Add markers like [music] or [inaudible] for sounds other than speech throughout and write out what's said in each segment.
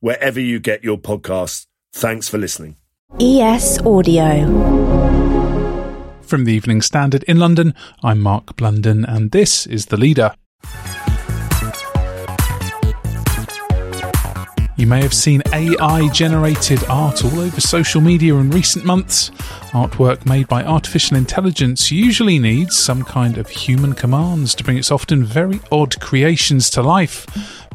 wherever you get your podcasts. Thanks for listening. ES Audio. From the Evening Standard in London, I'm Mark Blunden, and this is The Leader. You may have seen AI generated art all over social media in recent months. Artwork made by artificial intelligence usually needs some kind of human commands to bring its often very odd creations to life.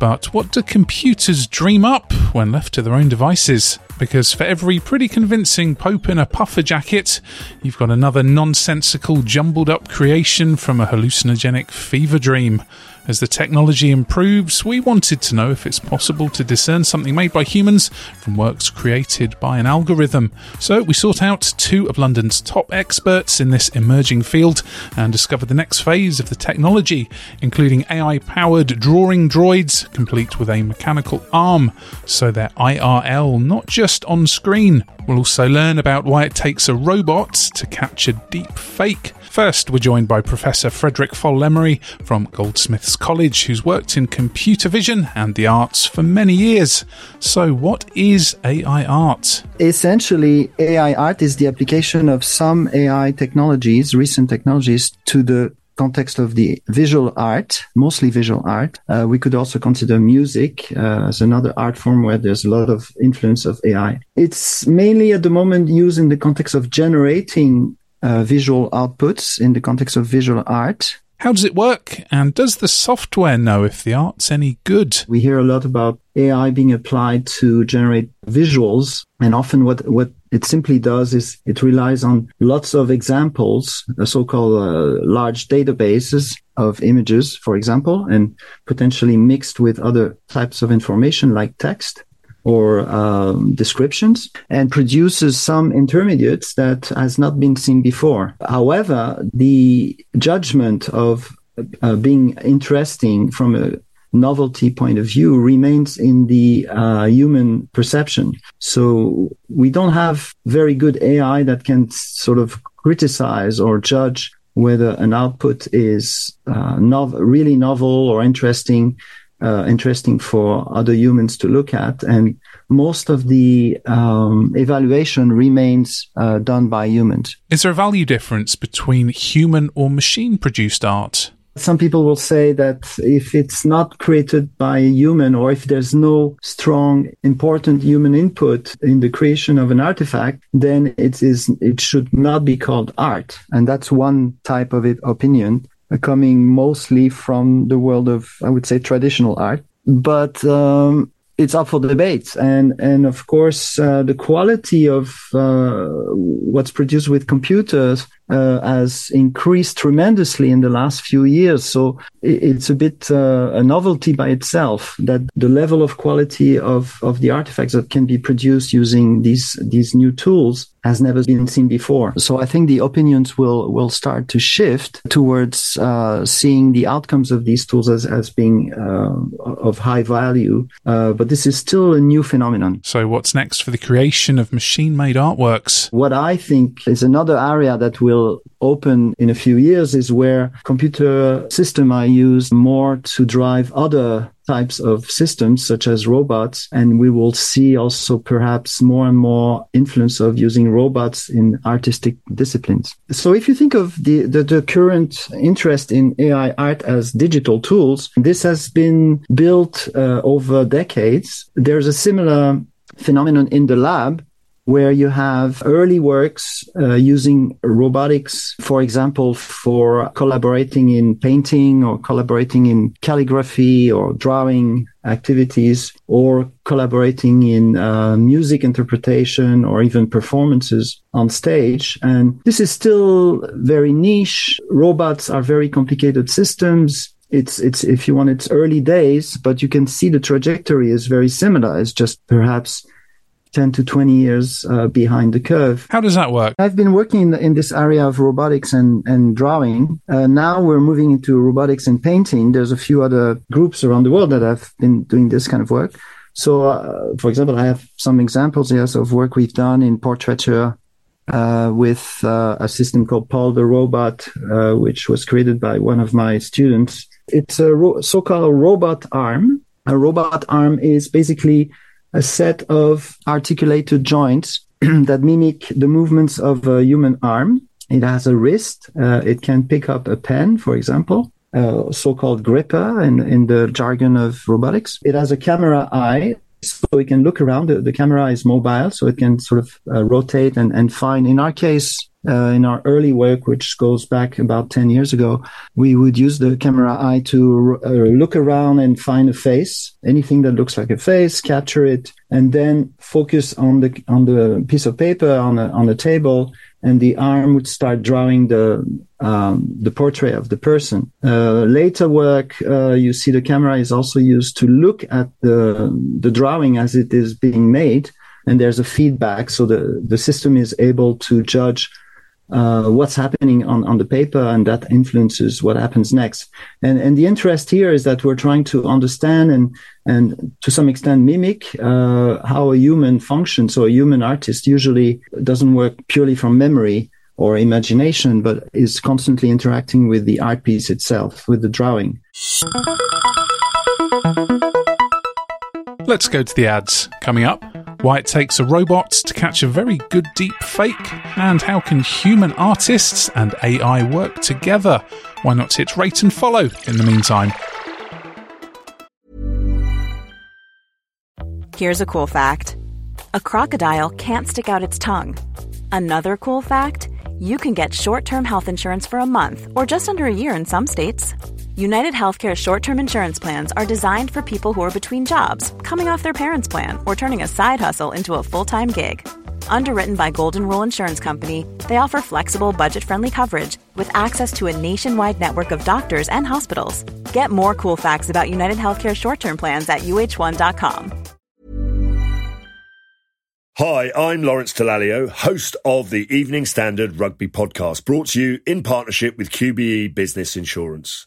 But what do computers dream up when left to their own devices? Because for every pretty convincing Pope in a puffer jacket, you've got another nonsensical, jumbled up creation from a hallucinogenic fever dream. As the technology improves, we wanted to know if it's possible to discern something made by humans from works created by an algorithm. So we sought out two of London's top experts in this emerging field and discovered the next phase of the technology, including AI powered drawing droids, complete with a mechanical arm, so they're IRL, not just on screen. We'll also learn about why it takes a robot to catch a deep fake. First, we're joined by Professor Frederic Fol Leymarie from Goldsmiths College, who's worked in computer vision and the arts for many years. So, what is AI art? Essentially, AI art is the application of some AI technologies, recent technologies, to the context of the visual art, mostly visual art. Uh, we could also consider music uh, as another art form where there's a lot of influence of AI. It's mainly at the moment used in the context of generating uh, visual outputs in the context of visual art. How does it work? And does the software know if the art's any good? We hear a lot about AI being applied to generate visuals. And often what, what it simply does is it relies on lots of examples, a so-called uh, large databases of images, for example, and potentially mixed with other types of information like text or um, descriptions and produces some intermediates that has not been seen before. However, the judgment of uh, being interesting from a novelty point of view remains in the uh, human perception. So we don't have very good AI that can sort of criticize or judge whether an output is uh, nov- really novel or interesting uh, interesting for other humans to look at. And most of the um, evaluation remains uh, done by humans. Is there a value difference between human or machine produced art? Some people will say that if it's not created by a human or if there's no strong, important human input in the creation of an artifact, then it is, it should not be called art. And that's one type of opinion coming mostly from the world of, I would say, traditional art. But um, it's up for debate, and and of course, uh, the quality of uh, what's produced with computers uh, has increased tremendously in the last few years. So it's a bit uh, a novelty by itself that the level of quality of, of the artifacts that can be produced using these these new tools has never been seen before. So I think the opinions will will start to shift towards uh, seeing the outcomes of these tools as as being uh, of high value. Uh, but this is still a new phenomenon. So what's next for the creation of machine-made artworks? What I think is another area that will will open in a few years is where computer system are used more to drive other types of systems such as robots. And we will see also perhaps more and more influence of using robots in artistic disciplines. So if you think of the, the, the current interest in ai art as digital tools this has been built uh, over decades. There's a similar phenomenon in the lab where you have early works uh, using robotics, for example, for collaborating in painting or collaborating in calligraphy or drawing activities or collaborating in uh, music interpretation or even performances on stage. And this is still very niche. Robots are very complicated systems it's it's if you want it's early days but you can see the trajectory is very similar it's just perhaps 10 to 20 years uh, behind the curve. How does that work? I've been working in, in this area of robotics and, and drawing. Uh, now we're moving into robotics and painting. There's a few other groups around the world that have been doing this kind of work. So, uh, for example, I have some examples, yes, of work we've done in portraiture uh, with uh, a system called Paul the Robot, uh, which was created by one of my students. It's a ro- so-called robot arm. A robot arm is basically a set of articulated joints [clears throat] that mimic the movements of a human arm. It has a wrist. Uh, it can pick up a pen, for example, uh, so-called gripper in, in the jargon of robotics. It has a camera eye, so it can look around. The, the camera is mobile, so it can sort of uh, rotate and, and find. In our case, uh, in our early work, which goes back about 10 years ago, we would use the camera eye to uh, look around and find a face, anything that looks like a face, capture it, and then focus on the, on the piece of paper on on the table. And the arm would start drawing the, um, the portrait of the person. Uh, later work, uh, you see the camera is also used to look at the, the drawing as it is being made. And there's a feedback. So the, the system is able to judge uh, what's happening on, on the paper and that influences what happens next. And, and the interest here is that we're trying to understand and, and to some extent mimic uh, how a human functions. So a human artist usually doesn't work purely from memory or imagination, but is constantly interacting with the art piece itself, with the drawing. Let's go to the ads coming up why it takes a robot to catch a very good deep fake, and how can human artists and AI work together? Why not hit rate and follow in the meantime? Here's a cool fact a crocodile can't stick out its tongue. Another cool fact you can get short term health insurance for a month or just under a year in some states. United Healthcare short term insurance plans are designed for people who are between jobs, coming off their parents' plan, or turning a side hustle into a full time gig. Underwritten by Golden Rule Insurance Company, they offer flexible, budget friendly coverage with access to a nationwide network of doctors and hospitals. Get more cool facts about United Healthcare short term plans at uhone.com. Hi, I'm Lawrence Dallaglio, host of the Evening Standard Rugby Podcast, brought to you in partnership with QBE Business Insurance.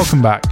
Welcome back.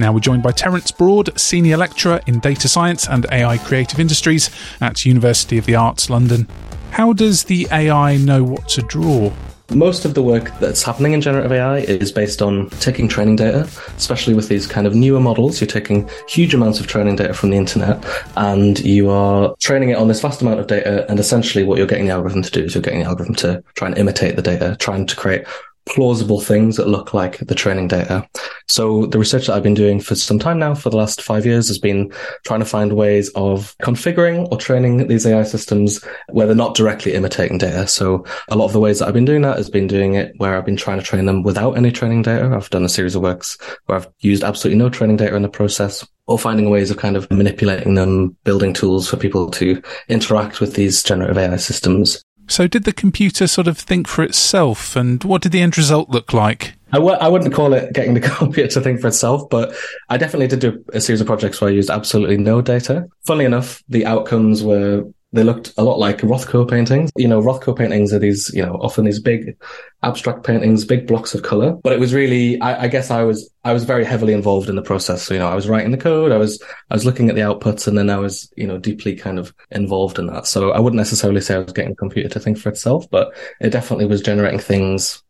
Now we're joined by Terence Broad, Senior Lecturer in Data Science and AI Creative Industries at University of the Arts London. How does the AI know what to draw? Most of the work that's happening in generative AI is based on taking training data, especially with these kind of newer models. You're taking huge amounts of training data from the internet and you are training it on this vast amount of data. And essentially what you're getting the algorithm to do is you're getting the algorithm to try and imitate the data, trying to create plausible things that look like the training data. So the research that I've been doing for some time now, for the last five years, has been trying to find ways of configuring or training these AI systems where they're not directly imitating data. So a lot of the ways that I've been doing that has been doing it where I've been trying to train them without any training data. I've done a series of works where I've used absolutely no training data in the process or finding ways of kind of manipulating them, building tools for people to interact with these generative AI systems So, did the computer sort of think for itself, and what did the end result look like? I w- I wouldn't call it getting the [laughs] computer to think for itself, but I definitely did do a series of projects where I used absolutely no data. Funnily enough, the outcomes were they looked a lot like Rothko paintings. You know, Rothko paintings are these, you know, often these big abstract paintings, big blocks of color. But it was really, I, I, guess I was, I was very heavily involved in the process. So, you know, I was writing the code, I was, I was looking at the outputs and then I was, you know, deeply kind of involved in that. So I wouldn't necessarily say I was getting a computer to think for itself, but it definitely was generating things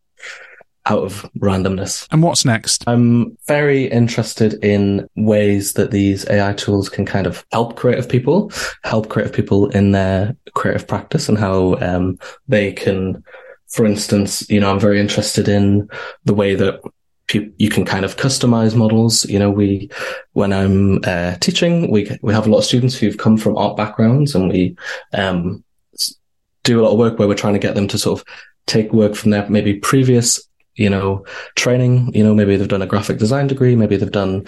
out of randomness. And what's next? I'm very interested in ways that these AI tools can kind of help creative people, help creative people in their creative practice and how um, they can, for instance, you know, I'm very interested in the way that you can kind of customize models. You know, we, when I'm uh, teaching, we we have a lot of students who've come from art backgrounds, and we um, do a lot of work where we're trying to get them to sort of take work from their maybe previous you know, training. You know, maybe they've done a graphic design degree, maybe they've done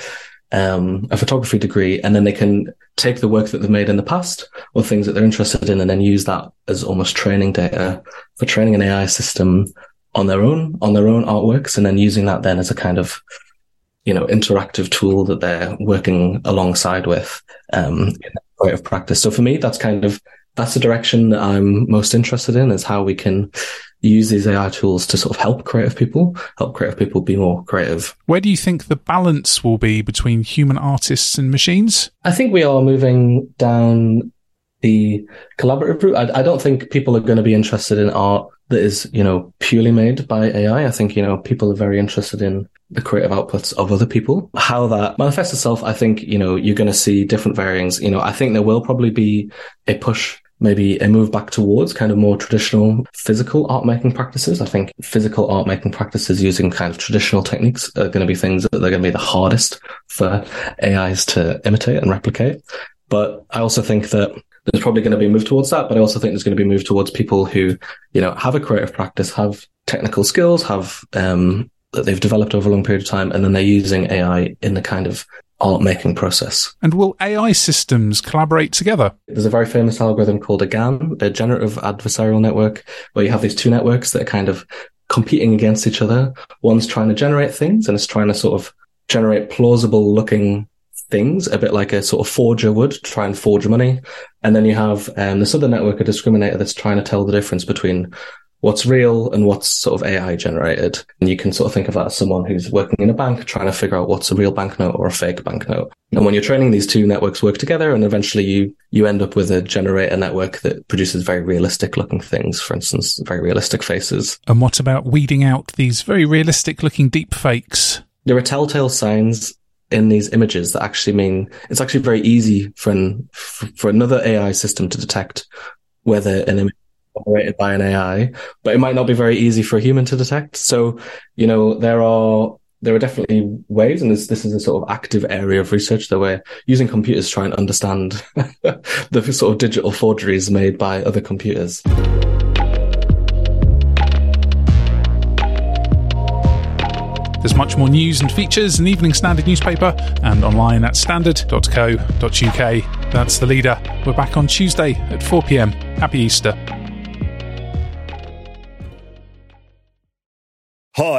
um, a photography degree, and then they can take the work that they've made in the past or things that they're interested in, and then use that as almost training data for training an AI system on their own, on their own artworks, and then using that then as a kind of you know interactive tool that they're working alongside with um, in of practice. So for me, that's kind of that's the direction that I'm most interested in is how we can use these AI tools to sort of help creative people, help creative people be more creative. Where do you think the balance will be between human artists and machines? I think we are moving down the collaborative route. I, I don't think people are going to be interested in art that is, you know, purely made by AI. I think, you know, people are very interested in the creative outputs of other people. How that manifests itself, I think, you know, you're going to see different varyings. You know, I think there will probably be a push maybe a move back towards kind of more traditional physical art making practices. I think physical art making practices using kind of traditional techniques are going to be things that they're going to be the hardest for AIs to imitate and replicate. But I also think that there's probably going to be a move towards that, but I also think there's going to be a move towards people who, you know, have a creative practice, have technical skills, have, um, that they've developed over a long period of time, and then they're using AI in the kind of art making process. And will AI systems collaborate together? There's a very famous algorithm called a GAN, a generative adversarial network, where you have these two networks that are kind of competing against each other. One's trying to generate things and it's trying to sort of generate plausible looking things, a bit like a sort of forger would try and forge money. And then you have um, this other network, a discriminator that's trying to tell the difference between what's real and what's sort of AI generated. And you can sort of think of that as someone who's working in a bank trying to figure out what's a real banknote or a fake banknote. And when you're training these two networks work together and eventually you, you end up with a generator network that produces very realistic looking things, for instance, very realistic faces. And what about weeding out these very realistic looking deep fakes? There are telltale signs in these images that actually mean it's actually very easy for an, for another AI system to detect whether an image generated by an AI, but it might not be very easy for a human to detect. So, you know, there are there are definitely ways, and this this is a sort of active area of research that we're using computers to try and understand [laughs] the sort of digital forgeries made by other computers. There's much more news and features in the Evening Standard newspaper and online at standard.co.uk. That's the leader. We're back on Tuesday at 4 pm. Happy Easter.